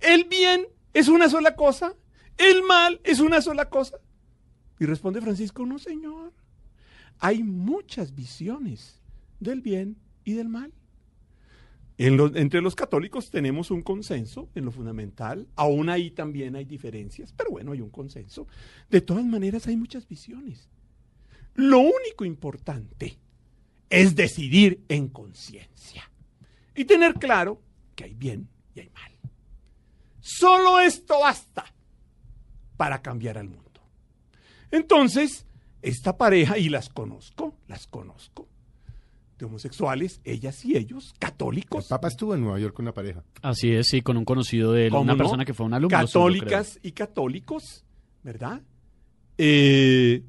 ¿El bien es una sola cosa? ¿El mal es una sola cosa? Y responde Francisco, no señor. Hay muchas visiones del bien y del mal. Entre los católicos tenemos un consenso en lo fundamental, aún ahí también hay diferencias, pero bueno, hay un consenso. De todas maneras hay muchas visiones. Lo único importante es decidir en conciencia y tener claro que hay bien y hay mal. Solo esto basta para cambiar al mundo. Entonces, esta pareja, y las conozco, las conozco, de homosexuales, ellas y ellos, El católicos, Papa estuvo en Nueva York con una pareja. Así es, sí, con un conocido de él, ¿cómo una no? persona que fue un alumno. suyo, católicas y católicos, ¿verdad? Eh,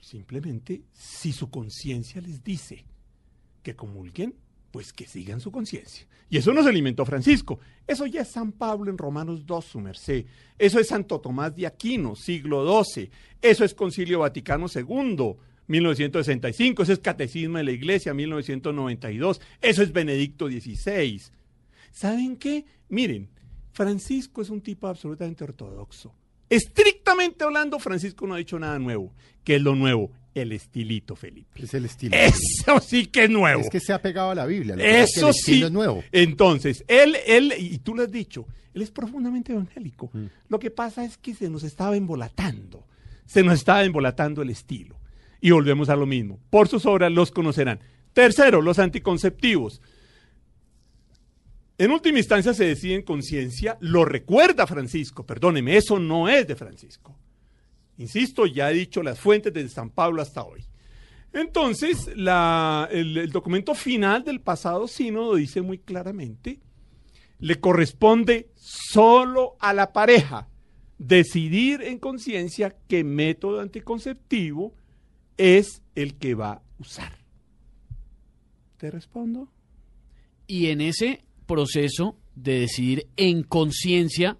simplemente, si su conciencia les dice que comulguen, pues que sigan su conciencia. Y eso no se alimentó Francisco. Eso ya es San Pablo en Romanos 2, su merced. Eso es Santo Tomás de Aquino, siglo XII. Eso es Concilio Vaticano II, 1965. Eso es Catecismo de la Iglesia, 1992. Eso es Benedicto XVI. ¿Saben qué? Miren, Francisco es un tipo absolutamente ortodoxo. Estrictamente hablando, Francisco no ha dicho nada nuevo. ¿Qué es lo nuevo? El estilito, Felipe. Es el estilo. Eso sí que es nuevo. Es que se ha pegado a la Biblia. lo que pasa es que Eso el sí. es nuevo. Entonces, él, él, y tú lo has dicho, él es profundamente evangélico. Mm. Lo que pasa es que se nos estaba embolatando. Se nos estaba embolatando el estilo. Y volvemos a lo mismo. Por sus obras los conocerán. Tercero, los anticonceptivos. En última instancia se decide en conciencia, lo recuerda Francisco, perdóneme, eso no es de Francisco. Insisto, ya he dicho las fuentes de San Pablo hasta hoy. Entonces, la- el, el documento final del pasado sínodo dice muy claramente, le corresponde solo a la pareja decidir en conciencia qué método anticonceptivo es el que va a usar. ¿Te respondo? Y en ese proceso de decidir en conciencia,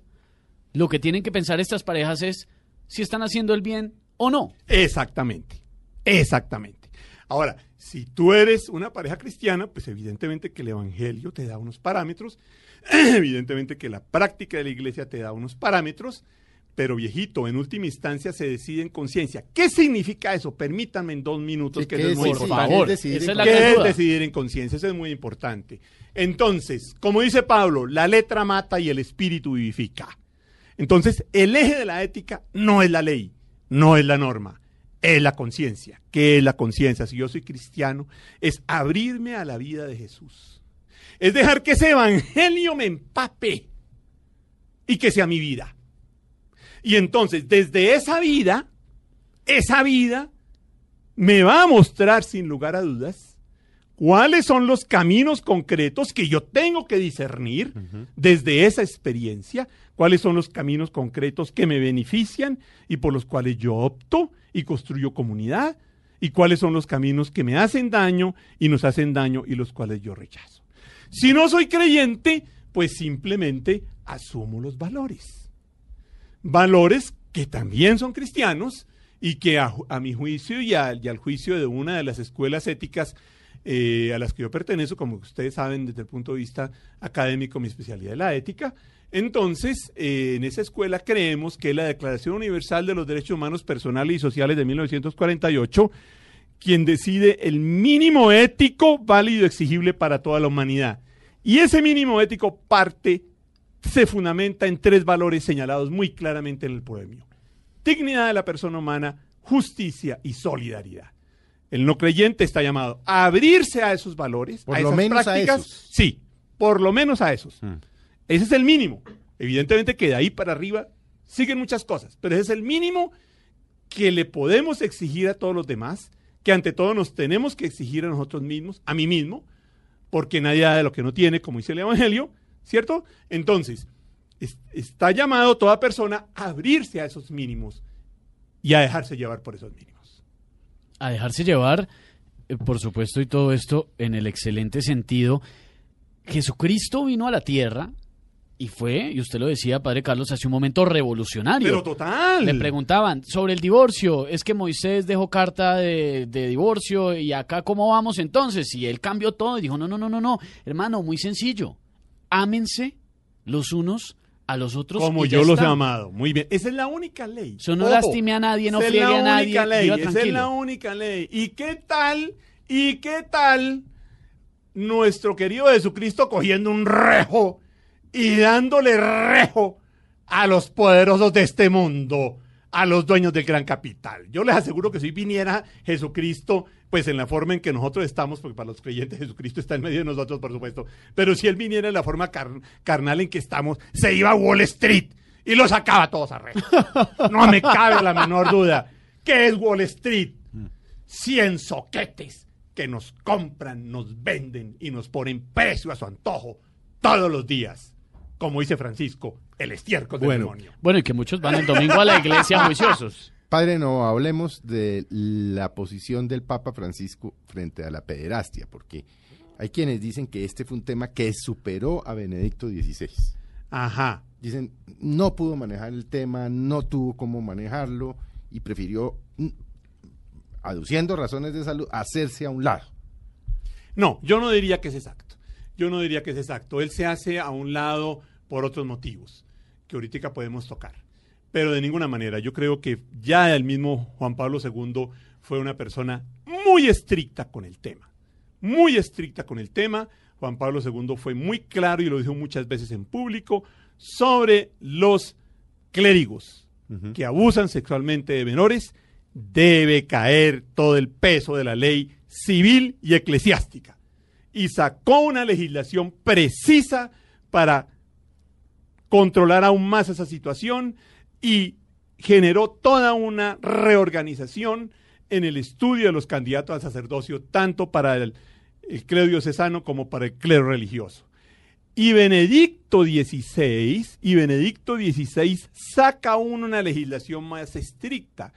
lo que tienen que pensar estas parejas es si están haciendo el bien o no. Exactamente, exactamente. Ahora, si tú eres una pareja cristiana, pues evidentemente que el Evangelio te da unos parámetros, evidentemente que la práctica de la iglesia te da unos parámetros, pero viejito, en última instancia se decide en conciencia. ¿Qué significa eso? Permítanme en dos minutos Sí, que ¿qué eso es muy favor, ¿Qué es decidir esa en es la ¿Qué gran es duda. decidir en conciencia? Eso es muy importante. Entonces, como dice Pablo, la letra mata y el espíritu vivifica. Entonces, el eje de la ética no es la ley, no es la norma, es la conciencia. ¿Qué es la conciencia? Si yo soy cristiano, es abrirme a la vida de Jesús. Es dejar que ese evangelio me empape y que sea mi vida. Y entonces, desde esa vida, esa vida me va a mostrar sin lugar a dudas cuáles son los caminos concretos que yo tengo que discernir desde esa experiencia, cuáles son los caminos concretos que me benefician y por los cuales yo opto y construyo comunidad, y cuáles son los caminos que me hacen daño y nos hacen daño y los cuales yo rechazo. Si no soy creyente, pues simplemente asumo los valores valores que también son cristianos y que a, mi juicio y al juicio de una de las escuelas éticas eh, a las que yo pertenezco, como ustedes saben desde el punto de vista académico, mi especialidad es la ética. Entonces, eh, en esa escuela creemos que la Declaración Universal de los Derechos Humanos Personales y Sociales de 1948, quien decide el mínimo ético válido y exigible para toda la humanidad. Y ese mínimo ético parte se fundamenta en tres valores señalados muy claramente en el poemio. Dignidad de la persona humana, justicia y solidaridad. El no creyente está llamado a abrirse a esos valores, Por a lo esas menos a prácticas. esos. Sí, por lo menos a esos. Ese es el mínimo. Evidentemente que de ahí para arriba siguen muchas cosas, pero ese es el mínimo que le podemos exigir a todos los demás, que ante todo nos tenemos que exigir a nosotros mismos, a mí mismo, porque nadie da de lo que no tiene, como dice el Evangelio, ¿cierto? Entonces, es- está llamado toda persona a abrirse a esos mínimos y a dejarse llevar por esos mínimos. a dejarse llevar, eh, por supuesto, y todo esto en el excelente sentido. Jesucristo vino a la tierra y fue, y usted lo decía, Padre Carlos, hace un momento revolucionario. Pero total. Le preguntaban sobre el divorcio. Es que Moisés dejó carta de, de divorcio y acá cómo vamos entonces. Y él cambió todo y dijo, no, no, no, no, no. Hermano, muy sencillo. Ámense los unos a los otros. Como yo los he amado. Muy bien. Esa es la única ley. Eso no lastime a nadie, no esa es friegue la a nadie, única ley. Esa es la única ley. ¿Y qué tal? ¿Y qué tal nuestro querido Jesucristo cogiendo un rejo y dándole rejo a los poderosos de este mundo, a los dueños del gran capital? Yo les aseguro que si viniera Jesucristo, pues en la forma en que nosotros estamos, porque para los creyentes Jesucristo está en medio de nosotros, por supuesto, pero si él viniera en la forma car- carnal en que estamos, se iba a Wall Street y los sacaba todos a rejo. No me cabe la menor duda. ¿Qué es Wall Street? 100 soquetes que nos compran, nos venden y nos ponen precio a su antojo todos los días. Como dice Francisco, el estiércol del Bueno. demonio. Bueno, y que muchos van el domingo a la iglesia juiciosos. Padre, no hablemos de la posición del Papa Francisco frente a la pederastia, porque Hay quienes dicen que este fue un tema que superó a Benedicto XVI. Ajá. Dicen, no pudo manejar el tema, no tuvo cómo manejarlo y prefirió, mm, aduciendo razones de salud, hacerse a un lado. No, yo no diría que es exacto. Yo no diría que es exacto. Él se hace a un lado por otros motivos que ahorita podemos tocar. Pero de ninguna manera. Yo creo que ya el mismo Juan Pablo II fue una persona muy estricta con el tema. Muy estricta con el tema. Juan Pablo II fue muy claro y lo dijo muchas veces en público sobre los clérigos que abusan sexualmente de menores. Debe caer todo el peso de la ley civil y eclesiástica. Y sacó una legislación precisa para controlar aún más esa situación y generó toda una reorganización en el estudio de los candidatos al sacerdocio, tanto para el, clero diocesano como para el clero religioso. Y Benedicto XVI, y Benedicto XVI saca aún una legislación más estricta.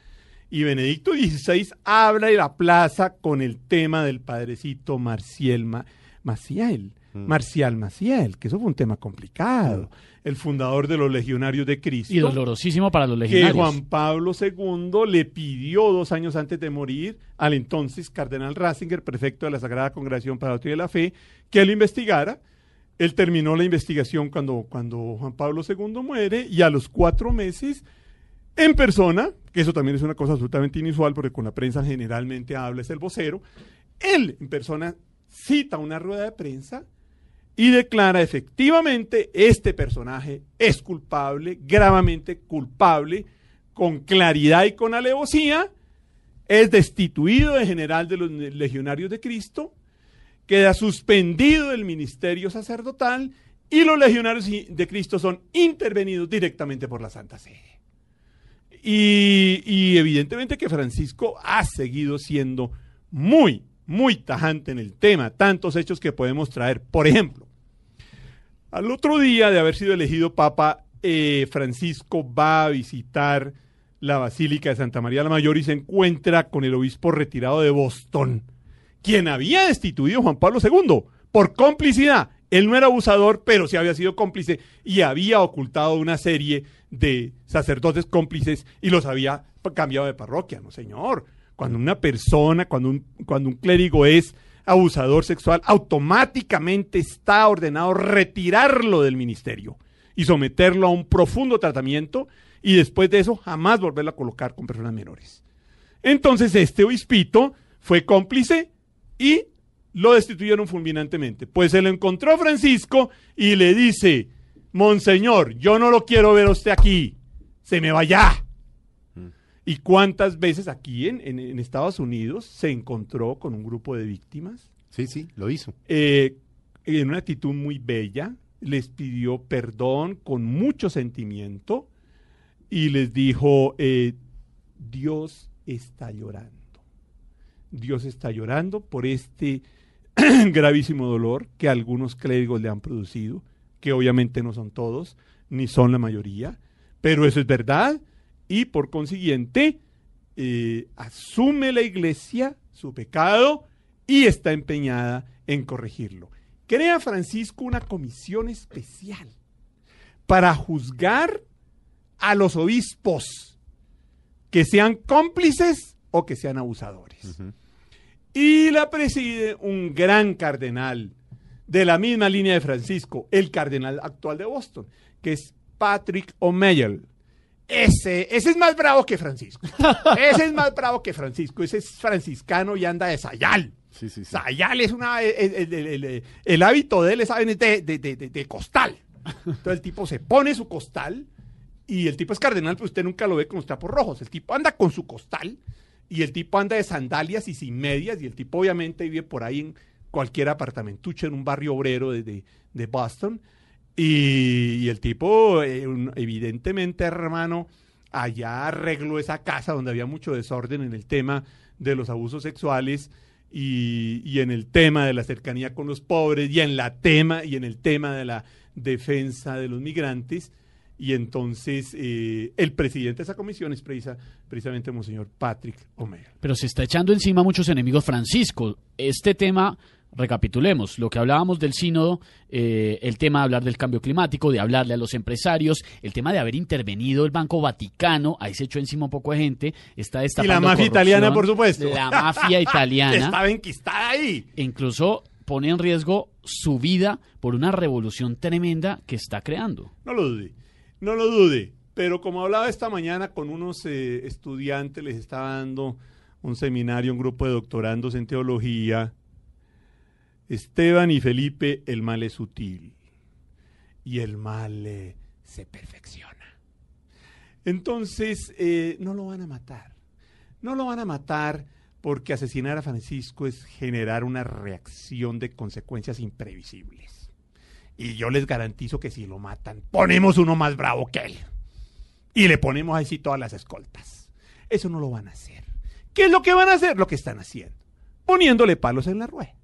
Y Benedicto XVI habla de la plaza con el tema del padrecito Marcial Ma- Maciel, Marcial Maciel, que eso fue un tema complicado. El fundador de los Legionarios de Cristo Y dolorosísimo para los que legionarios. Juan Pablo II le pidió dos años antes de morir al entonces cardenal Ratzinger, prefecto de la Sagrada Congregación para la Doctrina de la Fe, que lo investigara. Él terminó la investigación cuando, cuando Juan Pablo II muere y a los cuatro meses, en persona, que eso también es una cosa absolutamente inusual porque con la prensa generalmente habla, es el vocero, él en persona cita una rueda de prensa y declara efectivamente este personaje es culpable, gravemente culpable, con claridad y con alevosía, es destituido de general de los legionarios de Cristo, queda suspendido del ministerio sacerdotal y los legionarios de Cristo son intervenidos directamente por la Santa Sede. Y, y evidentemente que Francisco ha seguido siendo muy, muy tajante en el tema, tantos hechos que podemos traer. Por ejemplo, al otro día de haber sido elegido Papa, eh, Francisco va a visitar la Basílica de Santa María la Mayor y se encuentra con el obispo retirado de Boston, quien había destituido Juan Pablo II por complicidad. Él no era abusador, pero sí había sido cómplice y había ocultado una serie de sacerdotes cómplices y los había cambiado de parroquia. No, señor. Cuando una persona, cuando un clérigo es abusador sexual, automáticamente está ordenado retirarlo del ministerio y someterlo a un profundo tratamiento y después de eso jamás volverlo a colocar con personas menores. Entonces este obispito fue cómplice y lo destituyeron fulminantemente. Pues se lo encontró Francisco y le dice, Monseñor, yo no lo quiero ver a usted aquí, se me vaya. ¿Y cuántas veces aquí en, en- en Estados Unidos se encontró con un grupo de víctimas? Sí, sí, lo hizo. eh, en una actitud muy bella, les pidió perdón con mucho sentimiento y les dijo, eh, Dios está llorando. Dios está llorando por este gravísimo dolor que algunos clérigos le han producido, que obviamente no son todos, ni son la mayoría, pero eso es verdad y por consiguiente eh, asume la iglesia su pecado y está empeñada en corregirlo. Crea Francisco una comisión especial para juzgar a los obispos que sean cómplices o que sean abusadores. Y la preside un gran cardenal de la misma línea de Francisco, el cardenal actual de Boston, que es Patrick O'Meara. Ese, ese es más bravo que Francisco. Ese es más bravo que Francisco. Ese es franciscano y anda de sayal. Sí, sí, sí. Sayal es una. El, el- el- el- el hábito de él, ¿saben? Es de, de- de- de- costal. Entonces el tipo se pone su costal y el tipo es cardenal, pero usted nunca lo ve con los trapos rojos. El tipo anda con su costal y el tipo anda de sandalias y sin medias y el tipo obviamente vive por ahí en cualquier apartamentucho en un barrio obrero de- de Boston. Y, el tipo, eh, evidentemente, hermano, allá arregló esa casa donde había mucho desorden en el tema de los abusos sexuales y, y en el tema de la cercanía con los pobres y en la tema y en el tema de la defensa de los migrantes. Y entonces eh, el presidente de esa comisión es precisa- precisamente monseñor Patrick O'Meara. Pero se está echando encima muchos enemigos Francisco. Este tema Recapitulemos lo que hablábamos del sínodo, eh, el tema de hablar del cambio climático, de hablarle a los empresarios, el tema de haber intervenido el Banco Vaticano, ahí se echó encima un poco de gente, está Y destapando la mafia italiana, por supuesto. La mafia italiana. Estaba enquistada ahí. incluso pone en riesgo su vida por una revolución tremenda que está creando. No lo dude, no lo dude. Pero como hablaba esta mañana con unos eh, estudiantes, les estaba dando un seminario, un grupo de doctorandos en teología. Esteban y Felipe, el mal es sutil y el mal eh, se perfecciona. Entonces, eh, no lo van a matar. No lo van a matar porque asesinar a Francisco es generar una reacción de consecuencias imprevisibles. Y yo les garantizo que si lo matan, ponemos uno más bravo que él. Y le ponemos así todas las escoltas. Eso no lo van a hacer. ¿Qué es lo que van a hacer? Lo que están haciendo. Poniéndole palos en la rueda.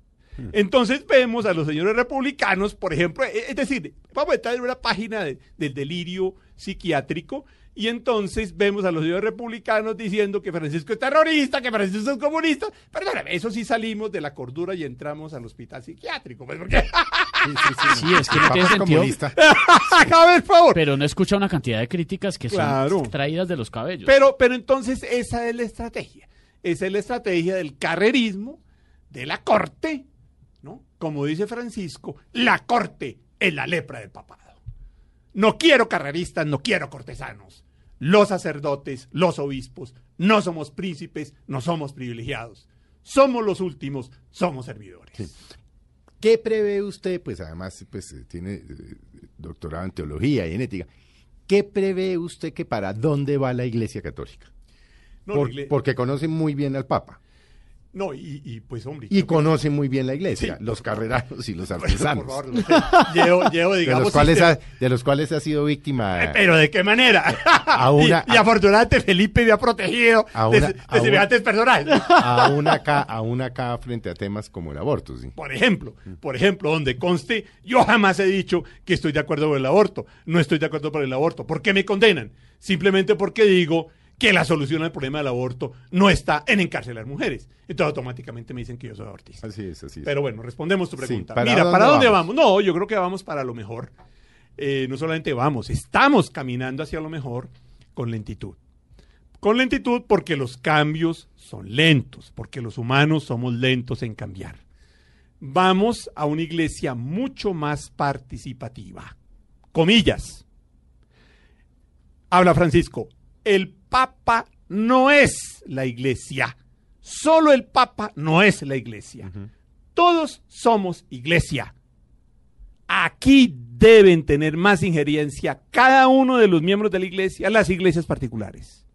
Entonces vemos a los señores republicanos, por ejemplo, e- es decir, vamos a entrar en una página de- del delirio psiquiátrico y entonces vemos a los señores republicanos diciendo que Francisco es terrorista, que Francisco es comunista. Perdóname, eso sí salimos de la cordura y entramos al hospital psiquiátrico. Pues porque, Sí, es que no tiene es sentido. comunista. hágame el favor. Pero no escucha una cantidad de críticas que Claro. son traídas de los cabellos. Pero, pero entonces esa es la estrategia. Esa es la estrategia del carrerismo, de la corte. Como dice Francisco, la corte es la lepra del papado. No quiero carreristas, no quiero cortesanos. Los sacerdotes, los obispos, no somos príncipes, no somos privilegiados. Somos los últimos, somos servidores. ¿Qué prevé usted? Pues además pues, eh, tiene eh, doctorado en teología y en ética. ¿Qué prevé usted que para dónde va la Iglesia Católica? No, Por- la igle- porque conoce muy bien al Papa no, y, y pues hombre. y conoce muy bien la Iglesia, Sí, los carreranos y los Por artesanos, favor, llevo, llevo, de, digamos, los cuales ha, de los cuales ha sido víctima. Eh, Pero ¿de qué manera? A una- y, y afortunadamente Felipe me ha protegido A de, una- de a semejantes personajes. aún acá, aún acá frente a temas como el aborto, sí. Por ejemplo, por ejemplo, donde conste, yo jamás he dicho que estoy de acuerdo con el aborto. No estoy de acuerdo con el aborto. ¿Por qué me condenan? Simplemente porque digo que la solución al problema del aborto no está en encarcelar mujeres. Entonces automáticamente me dicen que yo soy abortista. Así es, así es. Pero bueno, respondemos tu Sí, pregunta. ¿para Mira, dónde ¿para dónde vamos? vamos? No, yo creo que vamos para lo mejor. Eh, no solamente vamos, estamos caminando hacia lo mejor con lentitud. Con lentitud porque los cambios son lentos, porque los humanos somos lentos en cambiar. Vamos a una iglesia mucho más participativa. Comillas. Habla Francisco. El Papa no es la iglesia. Solo el Papa no es la iglesia. Todos somos iglesia. Aquí deben tener más injerencia cada uno de los miembros de la iglesia, las iglesias particulares.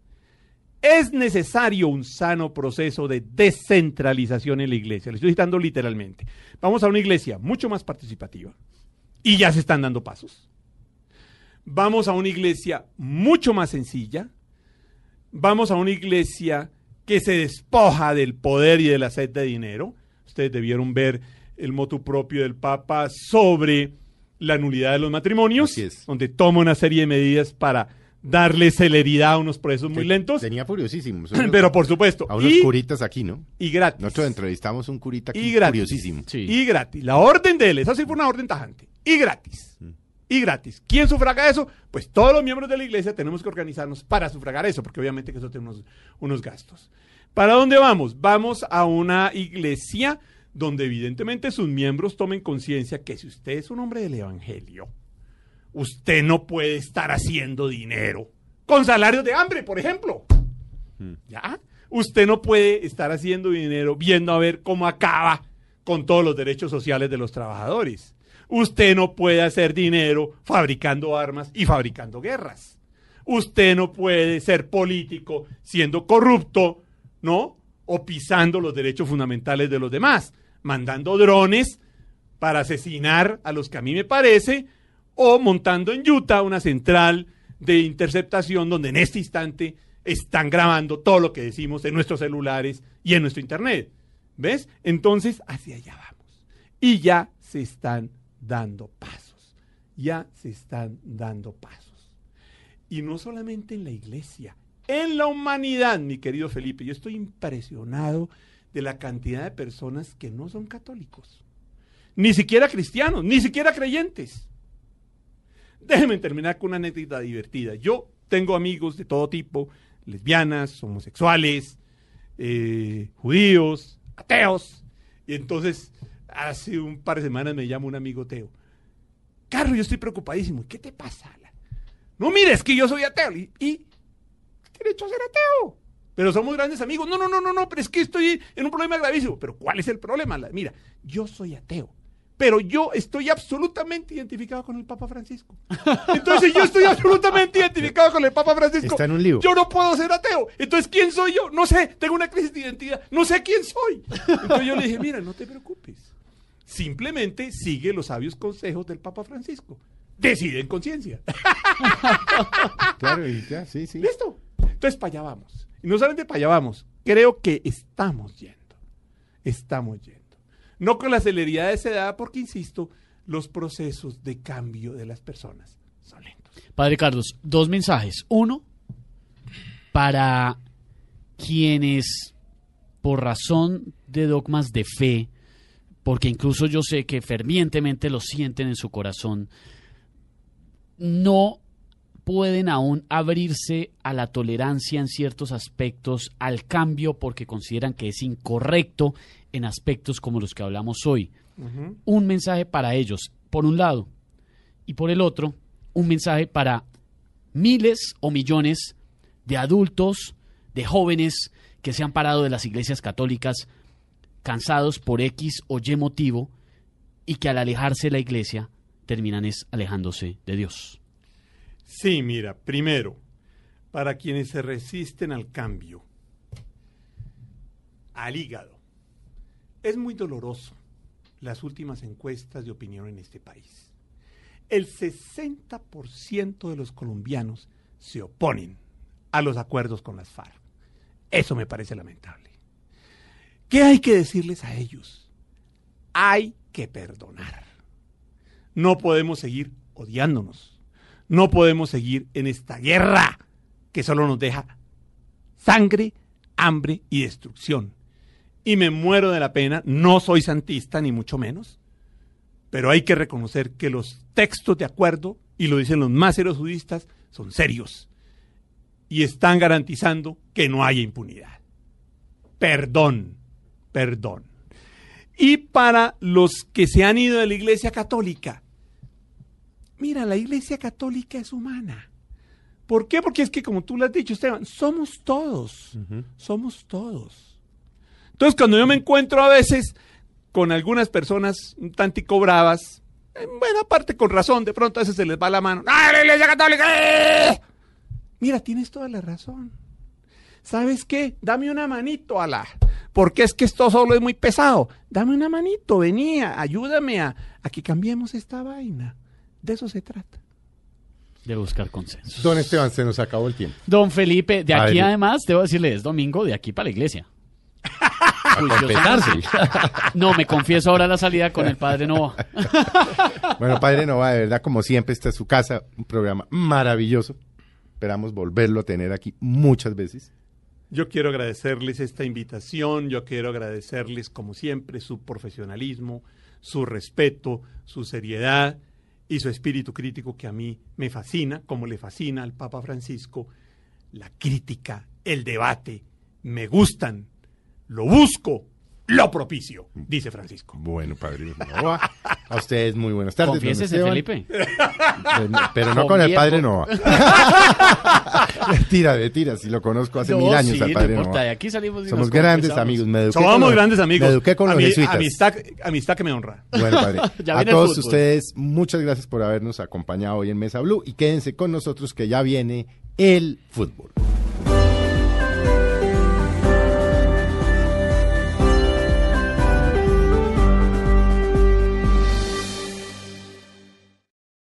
Es necesario un sano proceso de descentralización en la iglesia. Le estoy citando literalmente. Vamos a una iglesia mucho más participativa. Y ya se están dando pasos. Vamos a una iglesia mucho más sencilla. Vamos a una iglesia que se despoja del poder y de la sed de dinero. Ustedes debieron ver el motu propio del Papa sobre la nulidad de los matrimonios, Así es. donde toma una serie de medidas para darle celeridad a unos procesos muy lentos, Tenía furiosísimos. pero por supuesto, A unos y, curitas aquí, ¿no? y gratis. Nosotros entrevistamos un curita aquí Y gratis. curiosísimo. Sí. Y gratis. La orden de él, esa sí fue una orden tajante. Y gratis. Y gratis. ¿Quién sufraga eso? Pues todos los miembros de la iglesia tenemos que organizarnos para sufragar eso, porque obviamente que eso tiene unos, unos gastos. ¿Para dónde vamos? Vamos a una iglesia donde evidentemente sus miembros tomen conciencia que si usted es un hombre del evangelio, usted no puede estar haciendo dinero con salarios de hambre, por ejemplo. ¿Ya? Usted no puede estar haciendo dinero viendo a ver cómo acaba con todos los derechos sociales de los trabajadores. Usted no puede hacer dinero fabricando armas y fabricando guerras. Usted no puede ser político siendo corrupto, ¿no? O pisando los derechos fundamentales de los demás, mandando drones para asesinar a los que a mí me parece, o montando en Utah una central de interceptación donde en este instante están grabando todo lo que decimos en nuestros celulares y en nuestro internet. ¿Ves? Entonces, hacia allá vamos. Y ya se están dando pasos. Ya se están dando pasos. Y no solamente en la iglesia, en la humanidad, mi querido Felipe. Yo estoy impresionado de la cantidad de personas que no son católicos, ni siquiera cristianos, ni siquiera creyentes. Déjenme terminar con una anécdota divertida. Yo tengo amigos de todo tipo, lesbianas, homosexuales, eh, judíos, ateos. Y entonces, hace un par de semanas me llama un amigo ateo. Carlos, yo estoy preocupadísimo. ¿Qué te pasa? No, mire, es que yo soy ateo. ¿Y, y derecho a ser ateo? Pero somos grandes amigos. No, no, no, no, no, pero es que estoy en un problema gravísimo. Pero ¿cuál es el problema? Mira, yo soy ateo. Pero yo estoy absolutamente identificado con el Papa Francisco. Entonces yo estoy absolutamente identificado con el Papa Francisco. Está en un lío. Yo no puedo ser ateo. Entonces, ¿quién soy yo? No sé, tengo una crisis de identidad. No sé quién soy. Entonces yo le dije, mira, no te preocupes. Simplemente sigue los sabios consejos del Papa Francisco. Decide en conciencia. Claro, y ya, sí, sí. ¿Listo? Entonces, para allá vamos. Y no solamente para allá vamos, creo que estamos yendo. Estamos yendo. No con la celeridad de esa edad, porque, insisto, los procesos de cambio de las personas son lentos. Padre Carlos, dos mensajes. Uno, para quienes, por razón de dogmas de fe, porque incluso yo sé que fervientemente lo sienten en su corazón, no pueden aún abrirse a la tolerancia en ciertos aspectos, al cambio, porque consideran que es incorrecto en aspectos como los que hablamos hoy. Un mensaje para ellos, por un lado, y por el otro, un mensaje para miles o millones de adultos, de jóvenes que se han parado de las iglesias católicas cansados por X o Y motivo y que al alejarse de la iglesia terminan es alejándose de Dios. Sí, mira, primero, para quienes se resisten al cambio, al hígado, es muy doloroso las últimas encuestas de opinión en este país. El 60% de los colombianos se oponen a los acuerdos con las FARC. Eso me parece lamentable. ¿Qué hay que decirles a ellos? Hay que perdonar. No podemos seguir odiándonos. No podemos seguir en esta guerra que solo nos deja sangre, hambre y destrucción. Y me muero de la pena, no soy santista ni mucho menos, pero hay que reconocer que los textos de acuerdo, y lo dicen los más serios judistas, son serios y están garantizando que no haya impunidad. Perdón, perdón. Y para los que se han ido de la Iglesia Católica, mira, la Iglesia Católica es humana. ¿Por qué? Porque es que, como tú lo has dicho, Esteban, somos todos. Somos todos. Entonces, cuando yo me encuentro a veces con algunas personas un tantico bravas, en buena parte con razón, de pronto a veces se les va la mano. ¡Ah, la Iglesia Católica! ¡Eh! Mira, tienes toda la razón. ¿Sabes qué? Dame una manito, Alá. Porque es que esto solo es muy pesado. Dame una manito, venía, ayúdame a, a que cambiemos esta vaina. De eso se trata. De buscar consenso. Don Esteban, se nos acabó el tiempo. Don Felipe, de aquí además, debo decirle, es domingo, de aquí para la iglesia. No, me confieso ahora la salida con el padre Nova. Bueno, Padre Nova, de verdad, como siempre, esta es su casa, un programa maravilloso. Esperamos volverlo a tener aquí muchas veces. Yo quiero agradecerles esta invitación, yo quiero agradecerles, como siempre, su profesionalismo, su respeto, su seriedad y su espíritu crítico que a mí me fascina, como le fascina al Papa Francisco, la crítica, el debate, me gustan, lo busco, lo propicio, dice Francisco. Bueno, Padre Nova, a ustedes muy buenas tardes. Confiésese. Felipe. No, Pero no con el Padre Nova. mentira, mentira, si lo conozco hace No, mil años sí, al no Padre de aquí salimos y Somos nos grandes amigos. Me eduqué Somos los- grandes amigos. Me eduqué con los Ami- jesuitas. amistad, amistad que me honra. Bueno, padre. Ya a todos ustedes, muchas gracias por habernos acompañado hoy en Mesa Blue y quédense con nosotros que ya viene el fútbol.